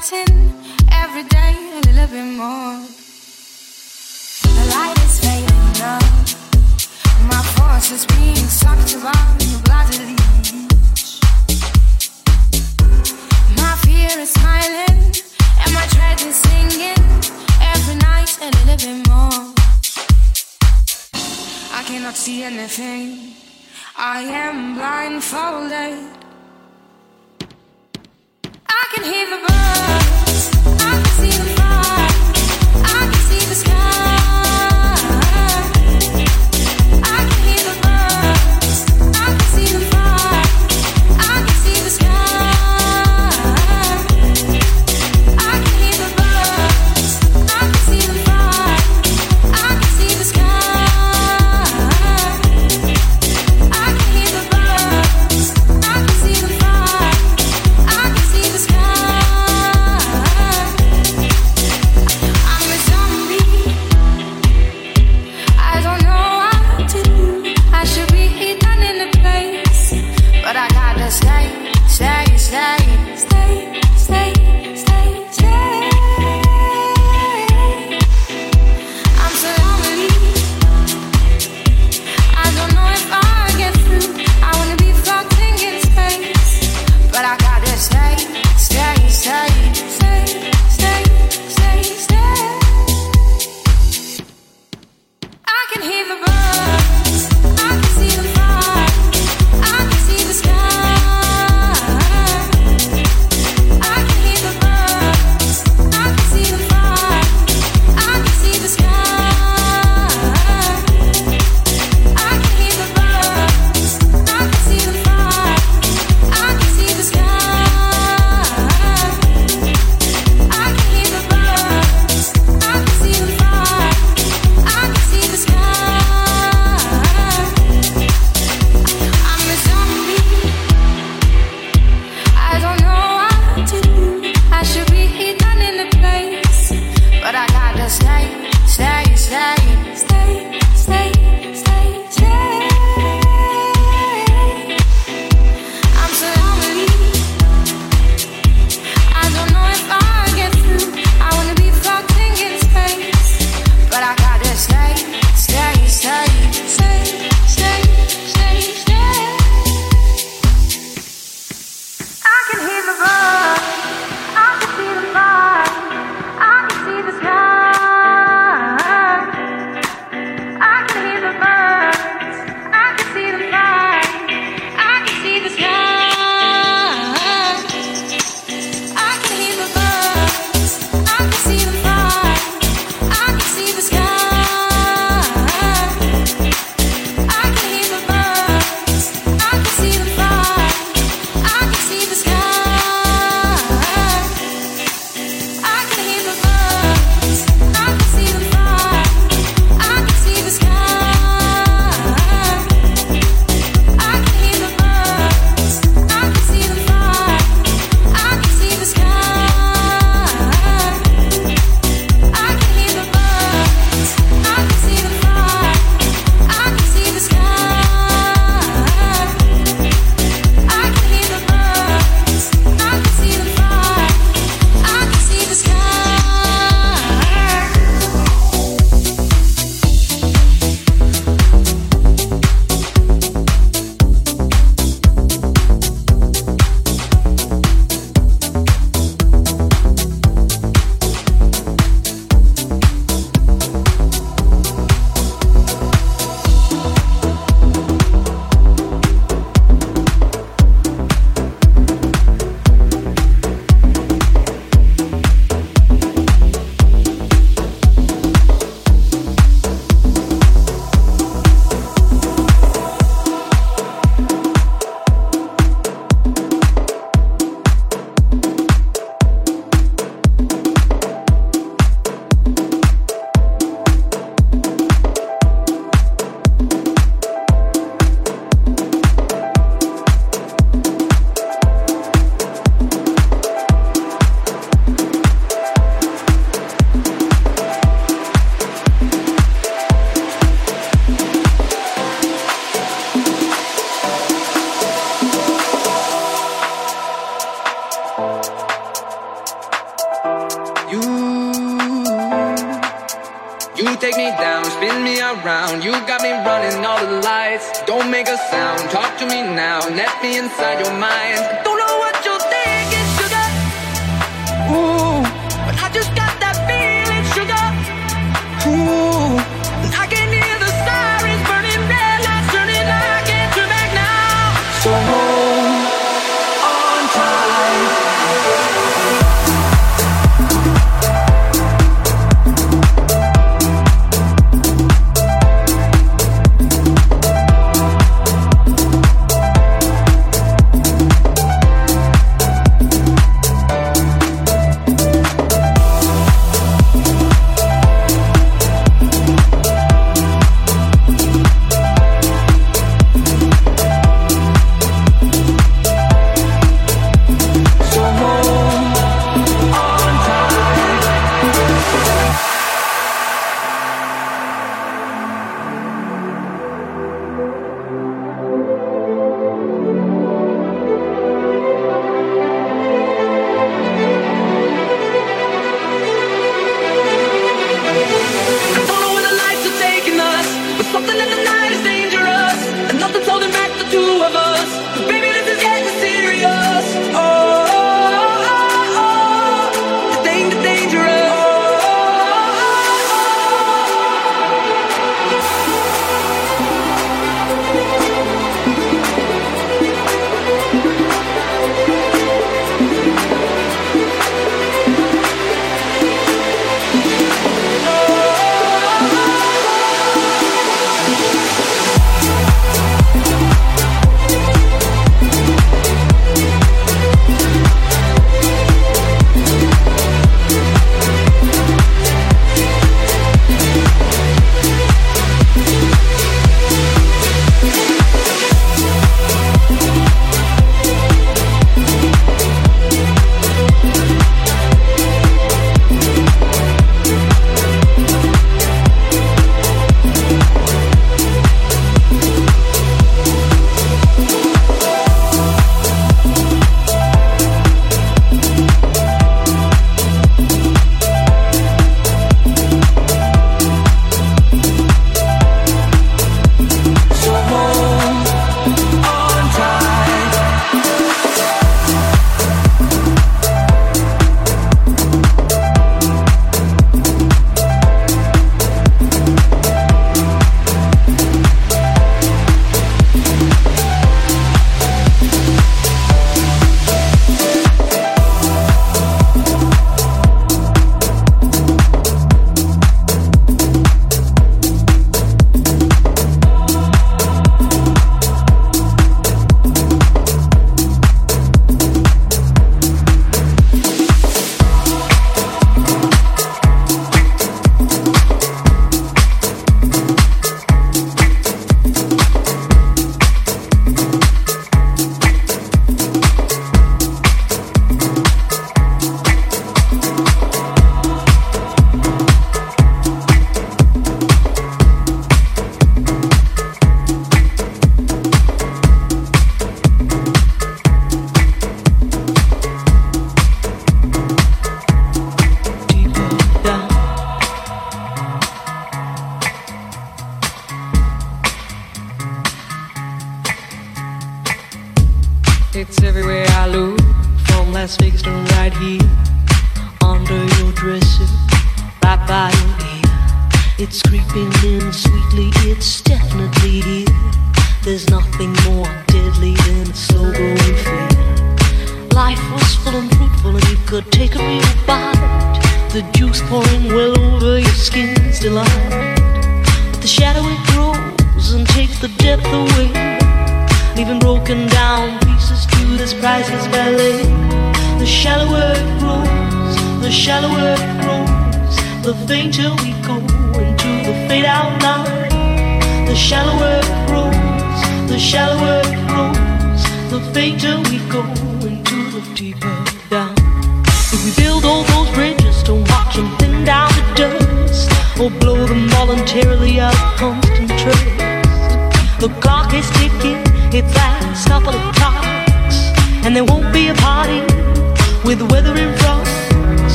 is hurting every day a little bit more. The light is fading now. My force is being sucked around the leech. My fear is smiling and my dread is singing every night a little bit more. I cannot see anything. I am blindfolded. I can hear the birds, I can see the fire. I can see the sky.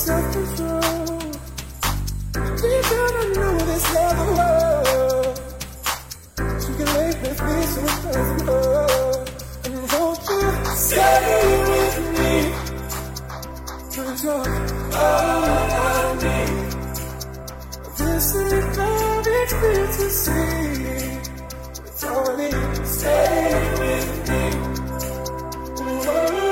self-control. Know this never. You can make. And won't you stay with me? All I need. This not to see. Stay with me. Whoa.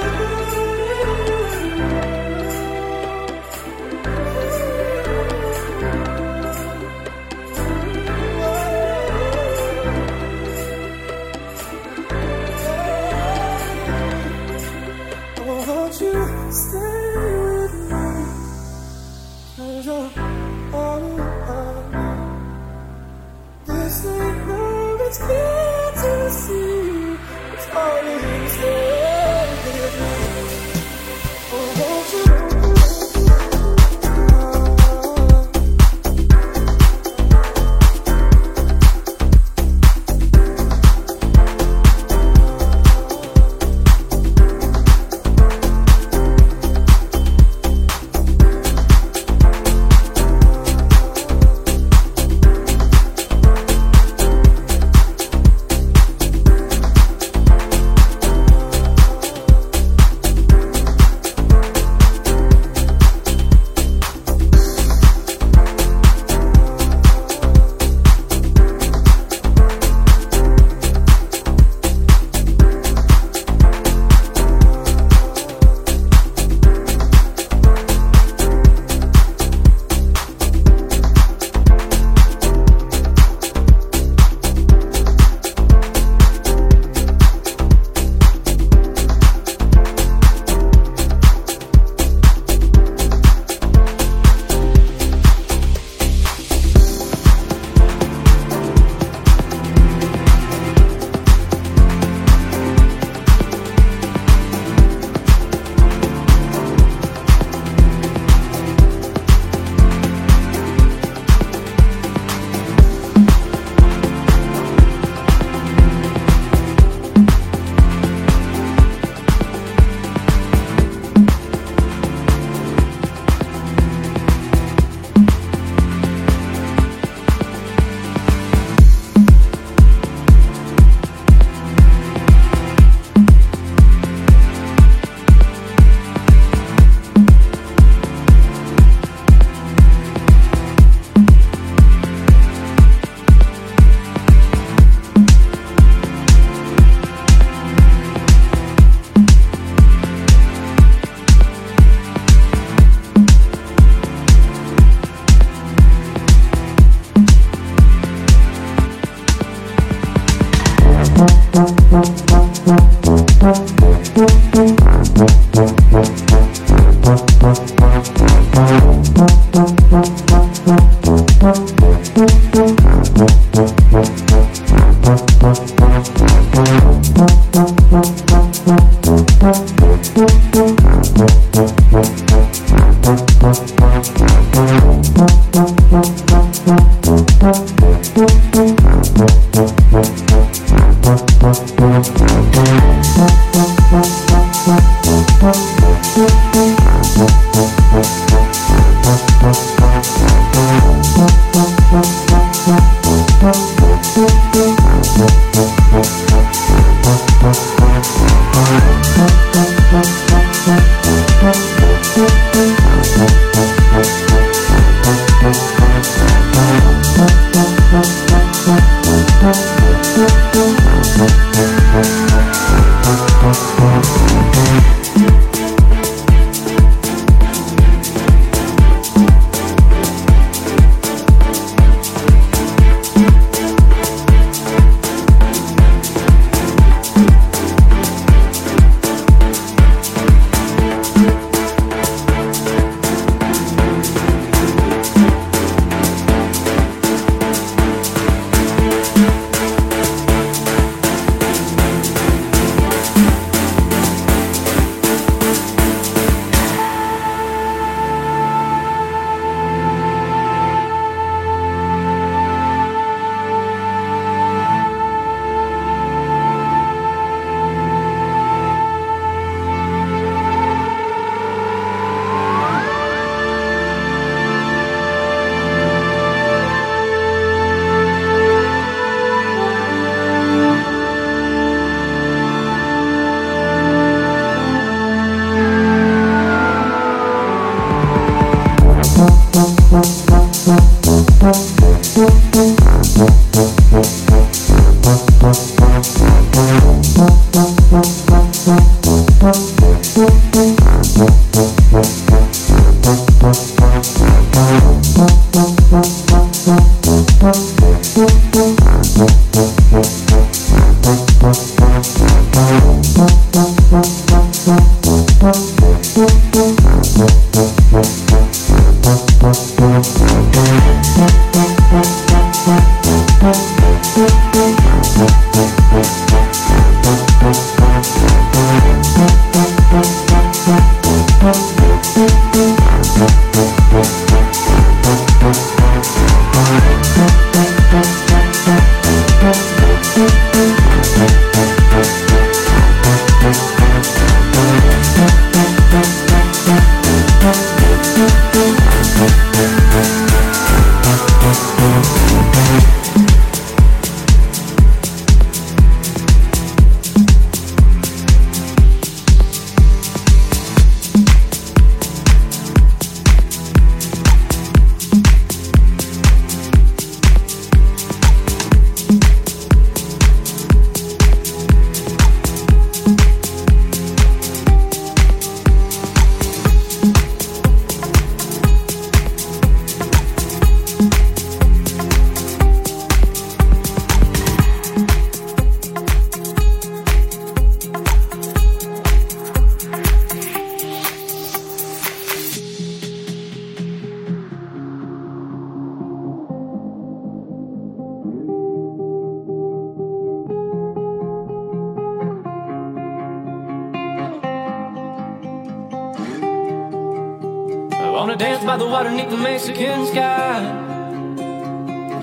Wanna dance by the water neath the Mexican sky.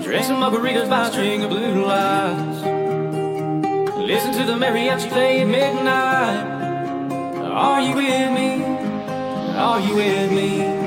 Drink some margaritas by a string of blue lights. Listen to the mariachi play at midnight. Are you with me? Are you with me?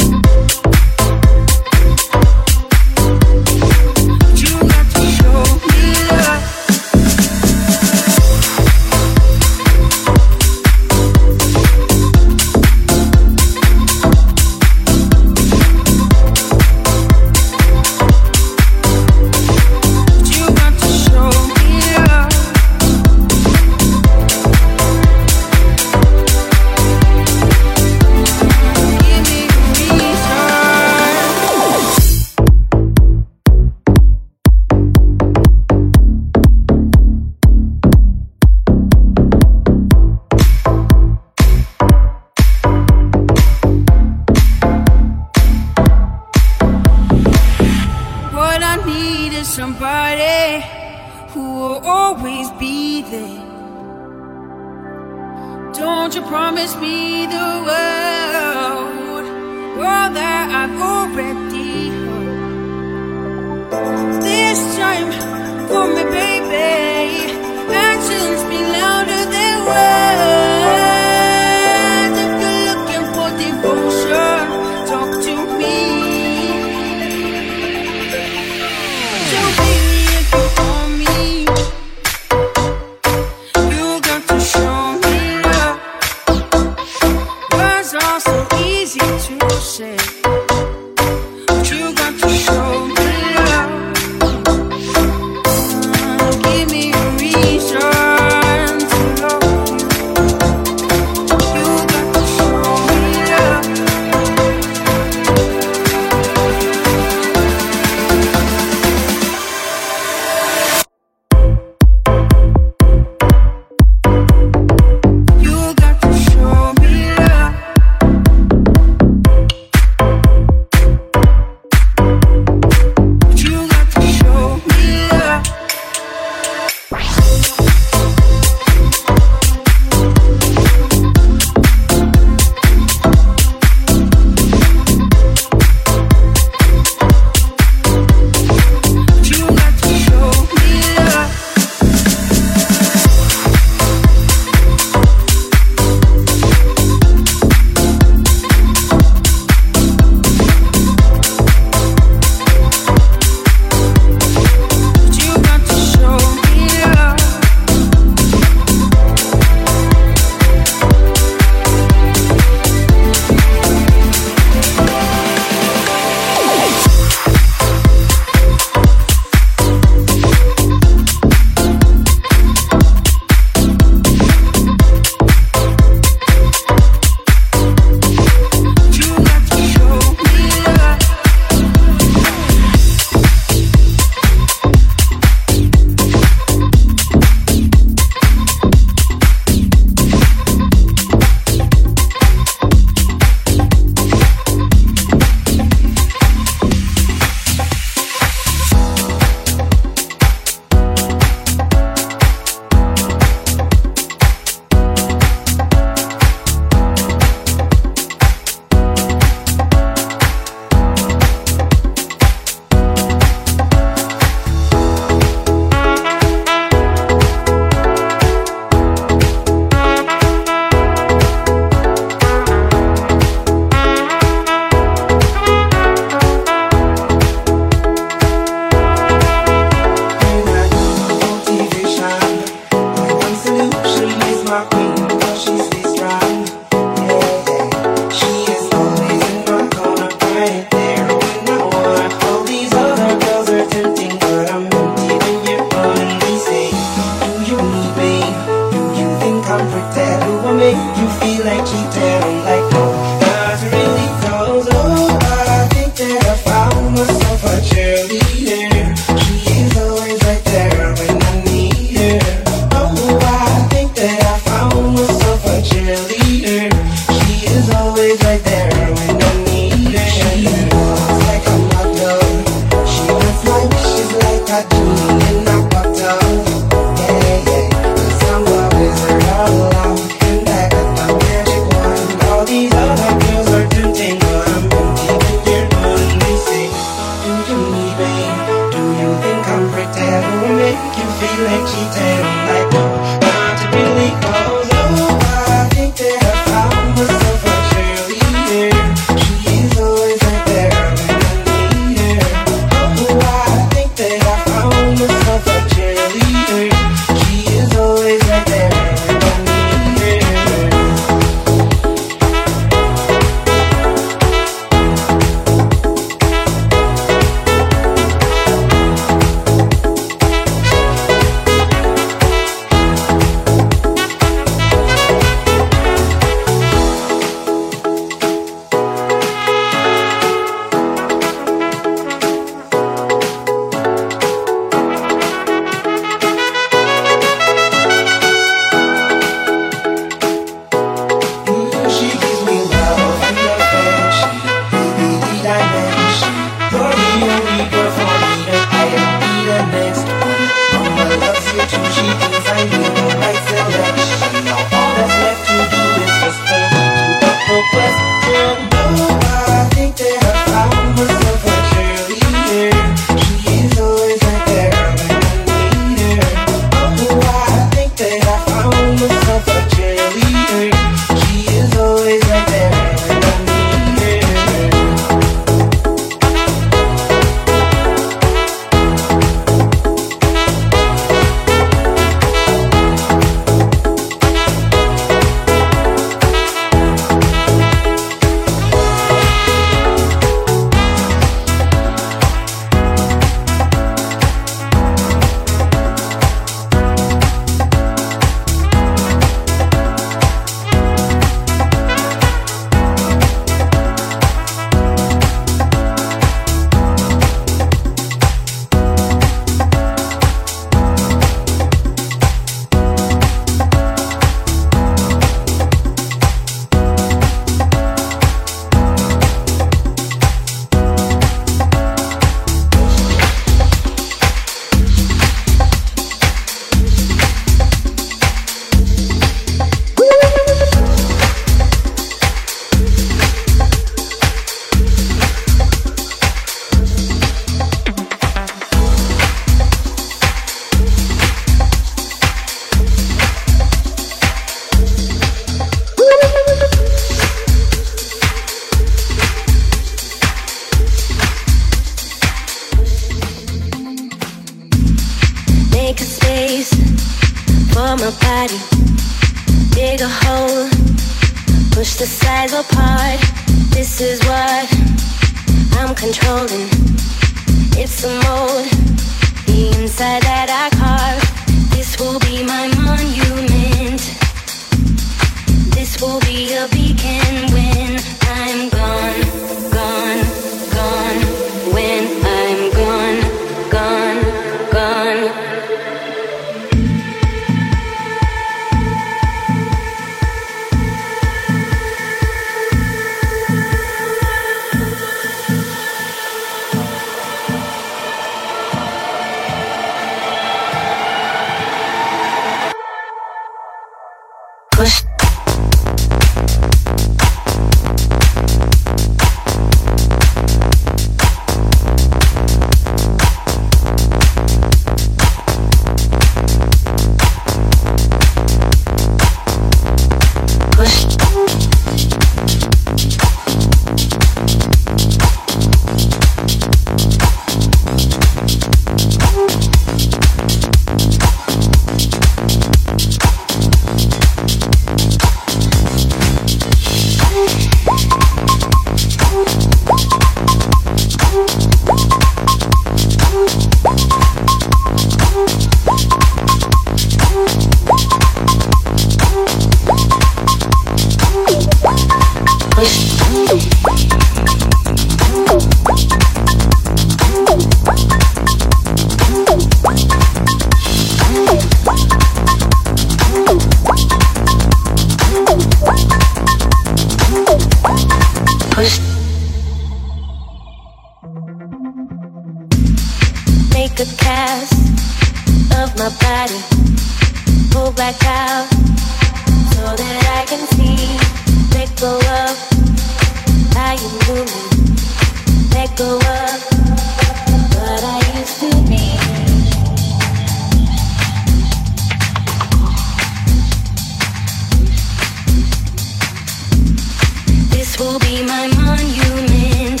will be my monument.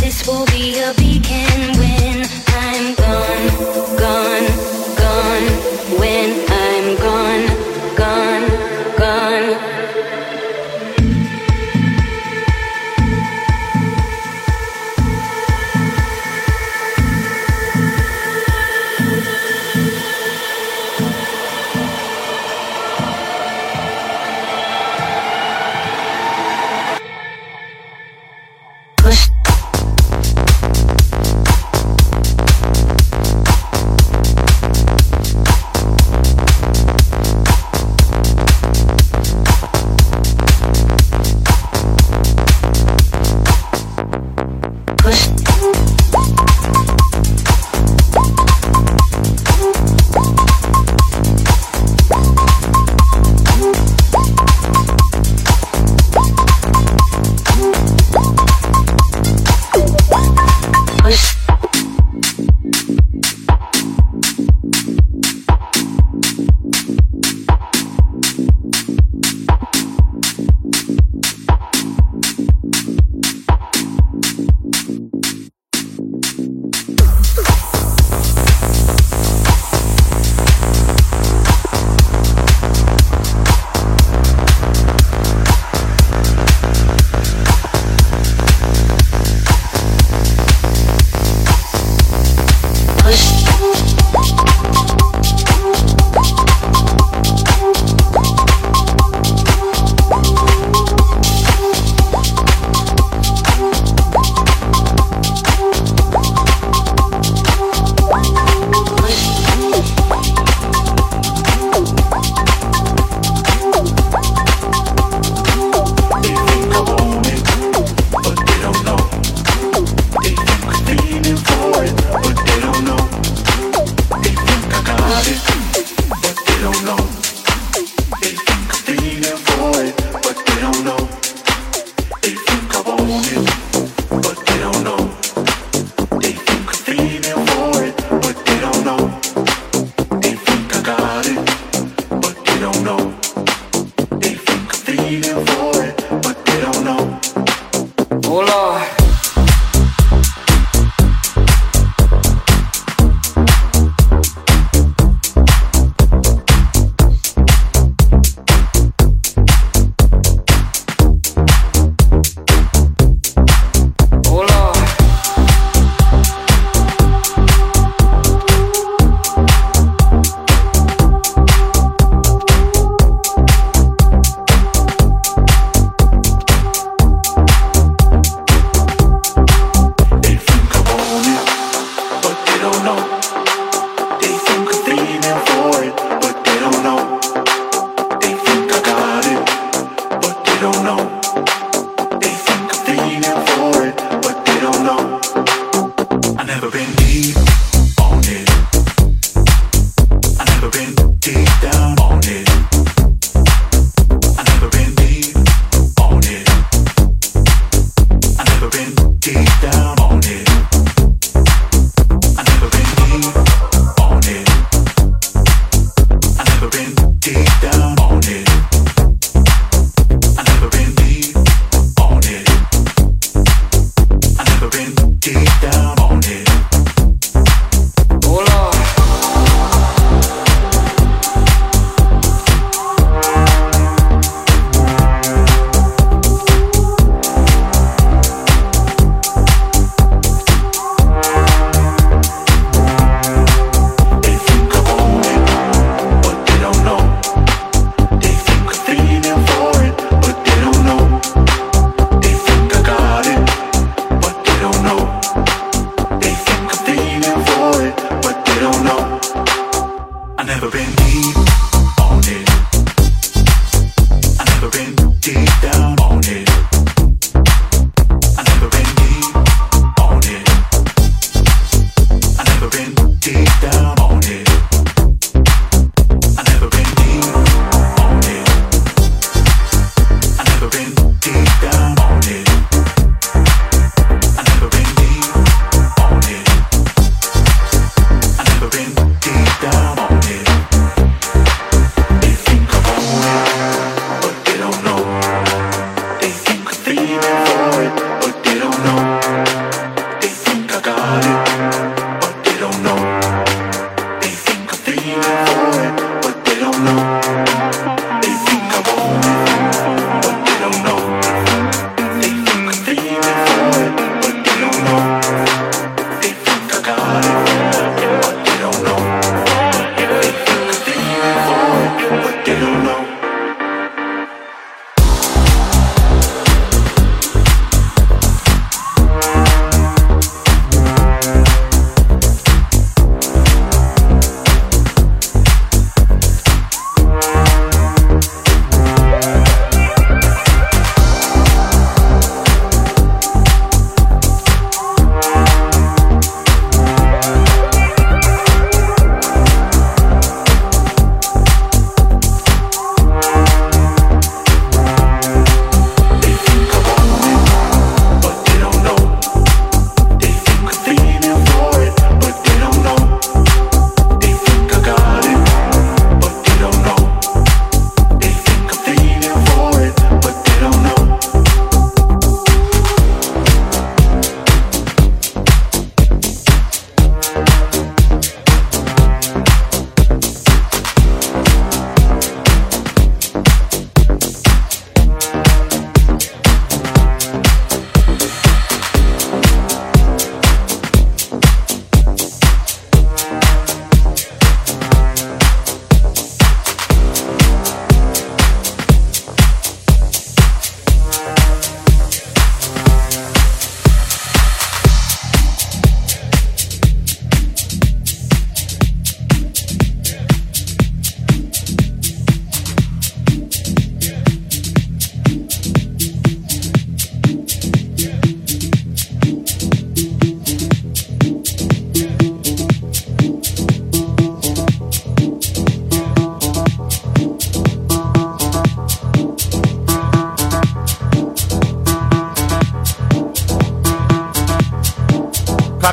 This will be a beacon when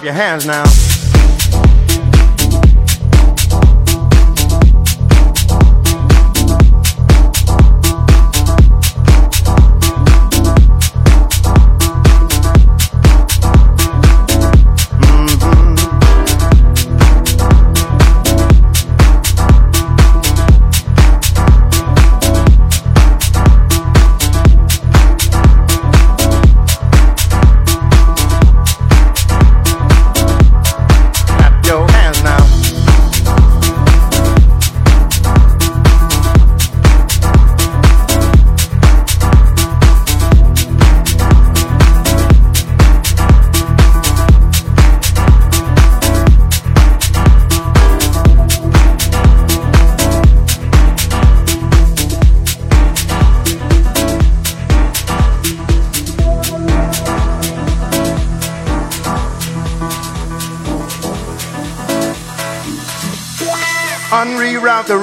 Your hands now.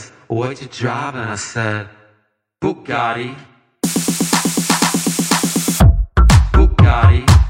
Says, What you driving? I said, Bugatti. Bugatti.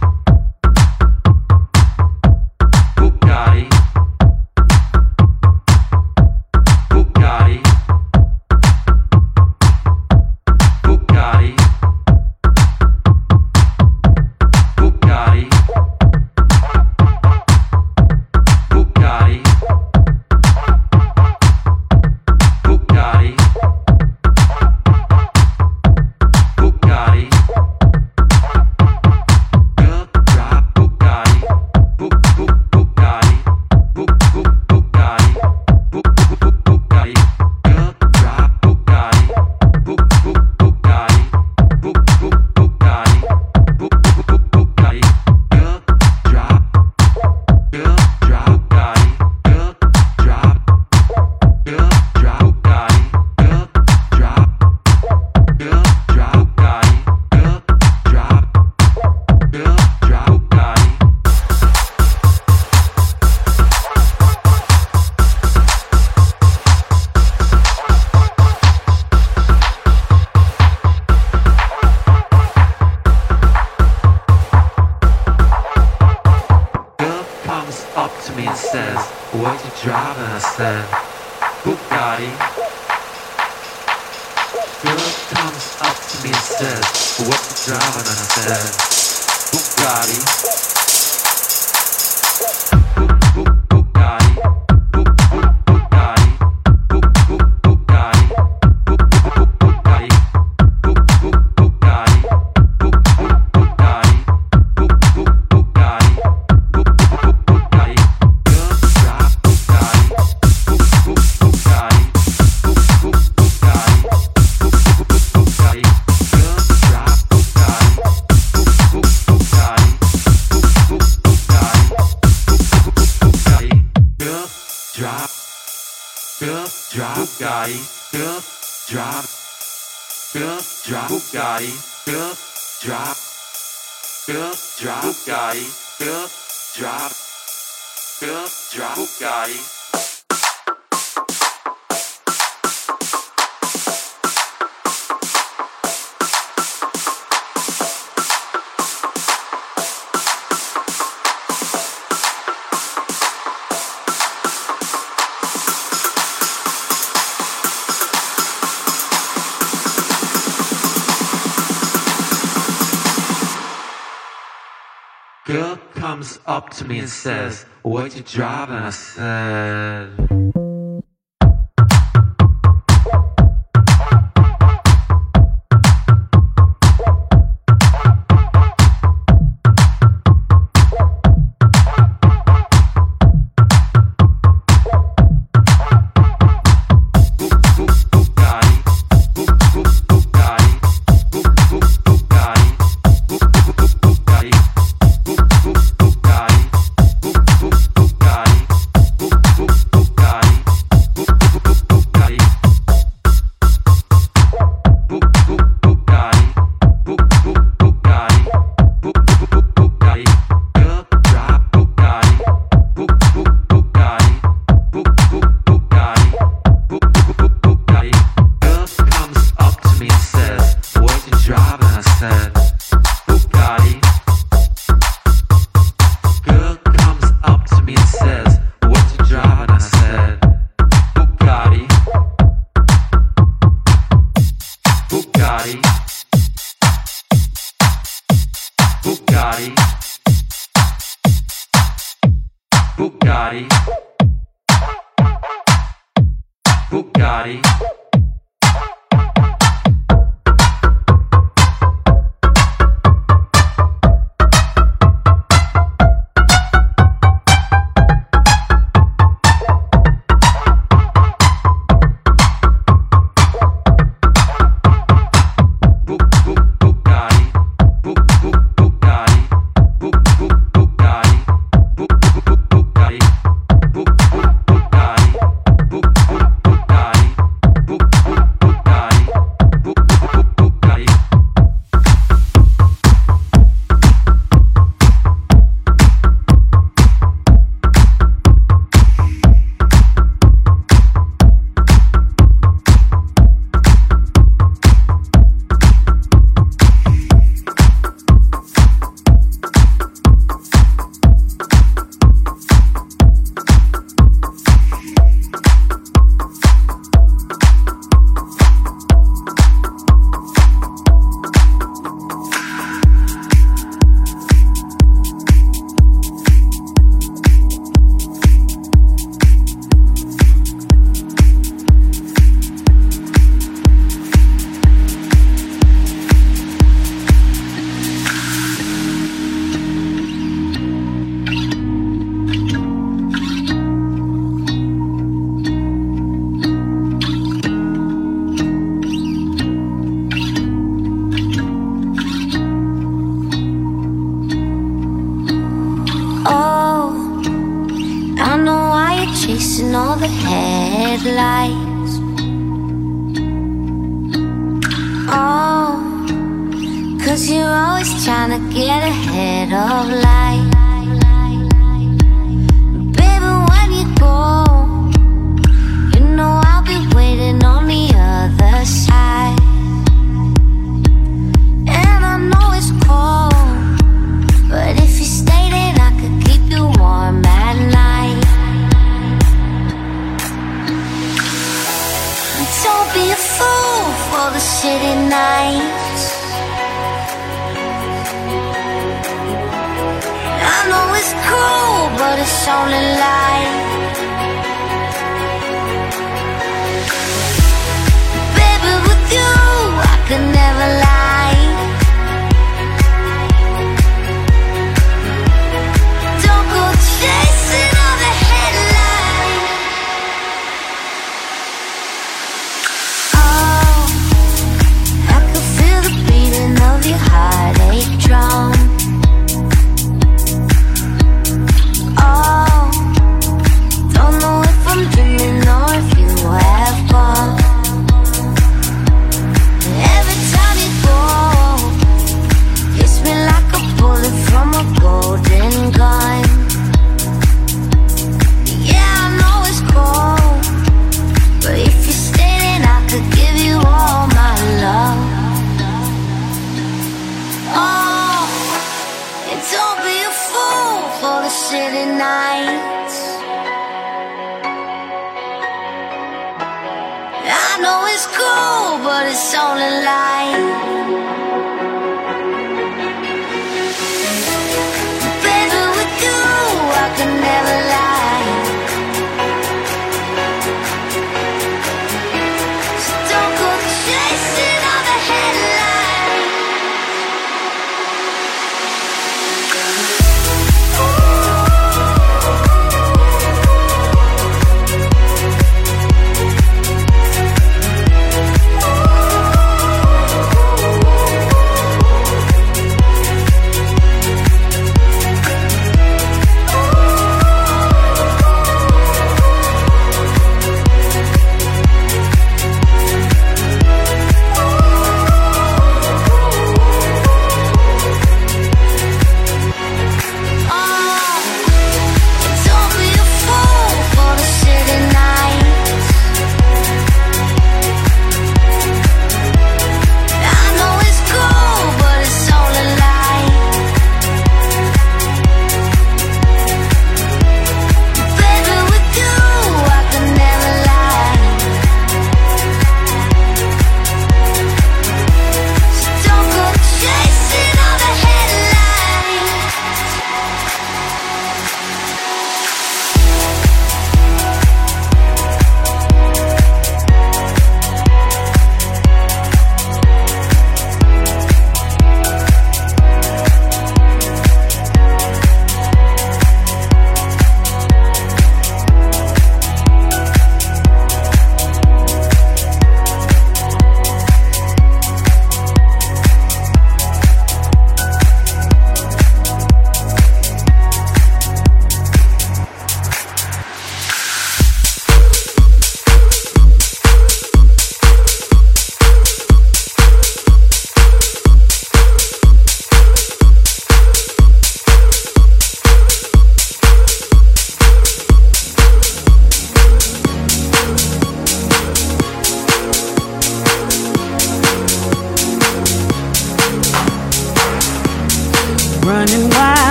To me and says, What you driving? I said,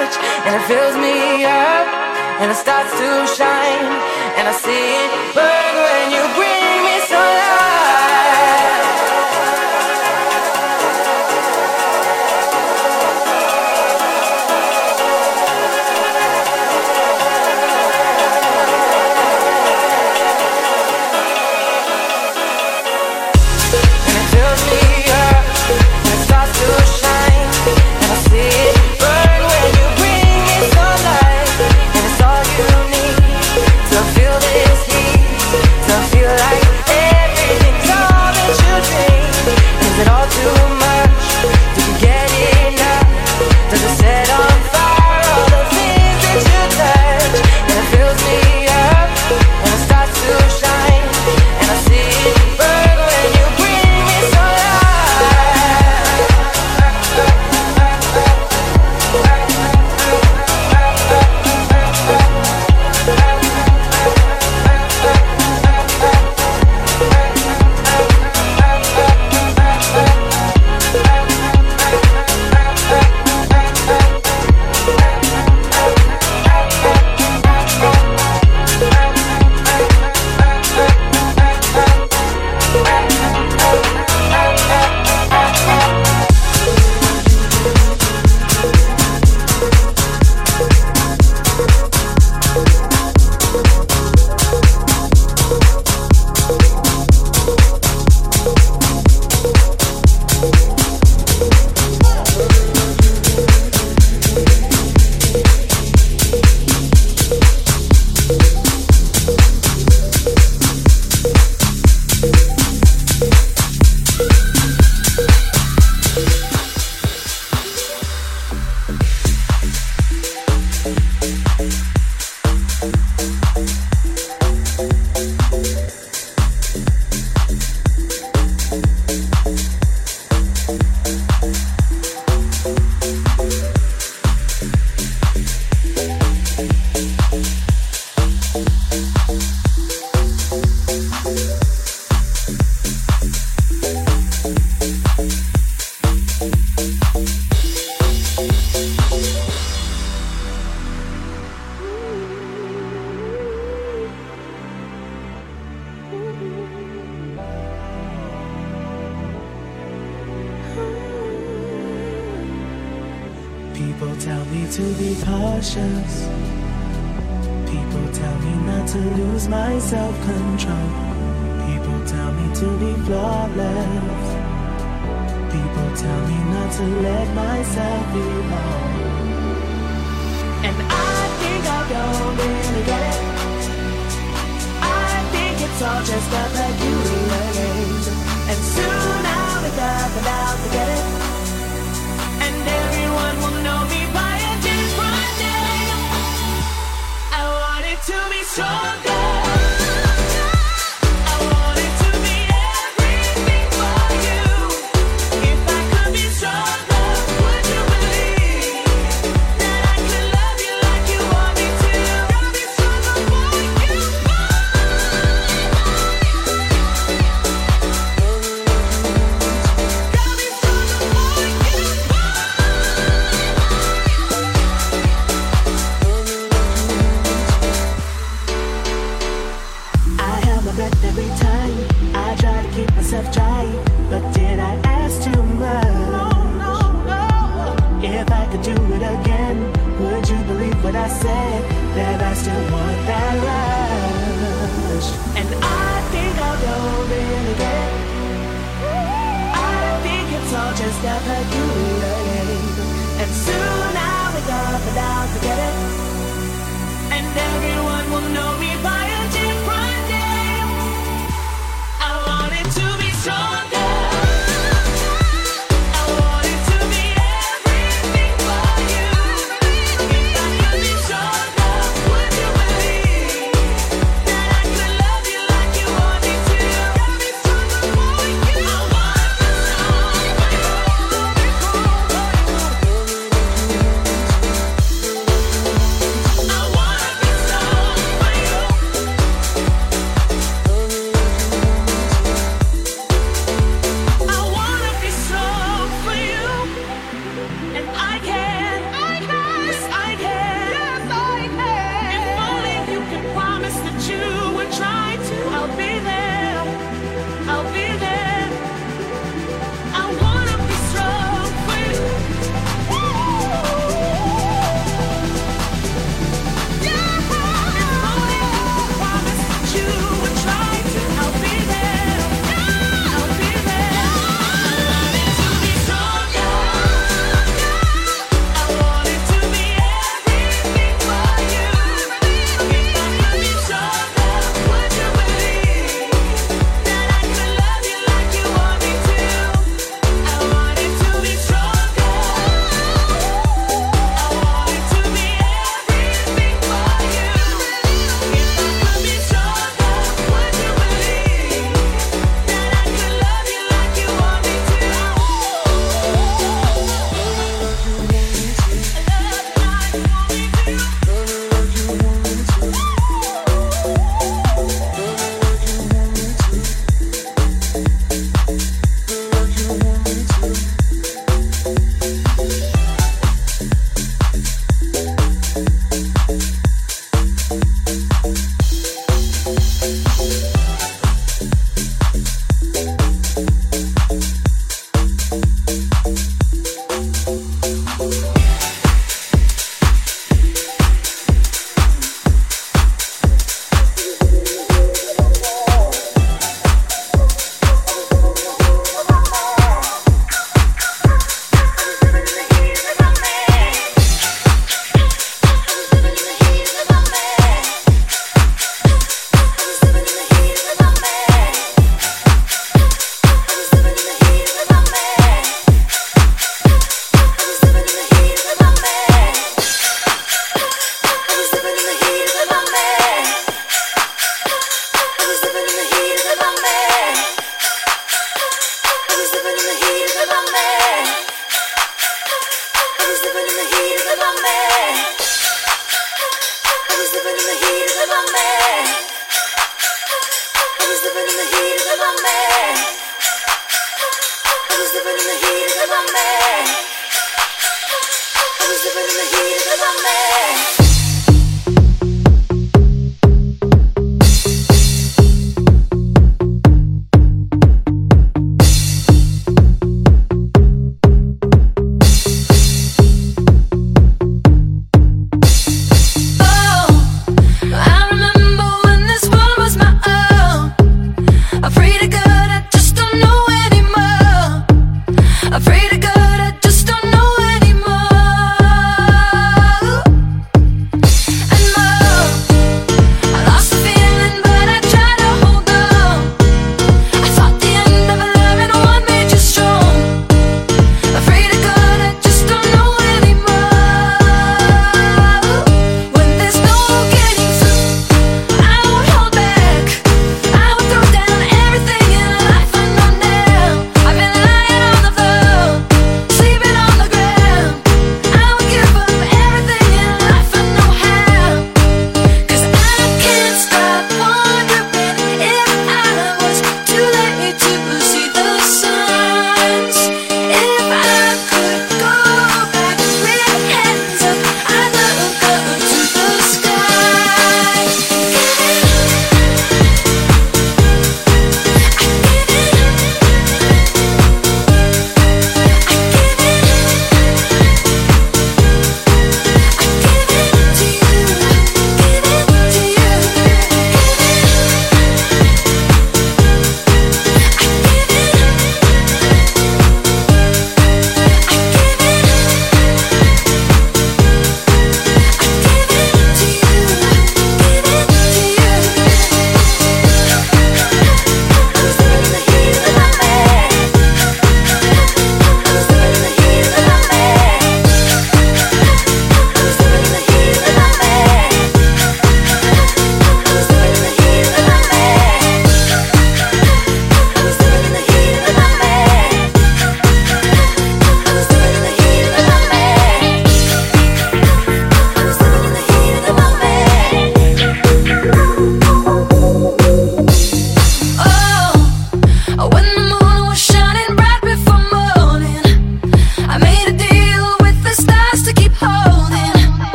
touch and it fills me up and it starts to shine and I see it burn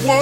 need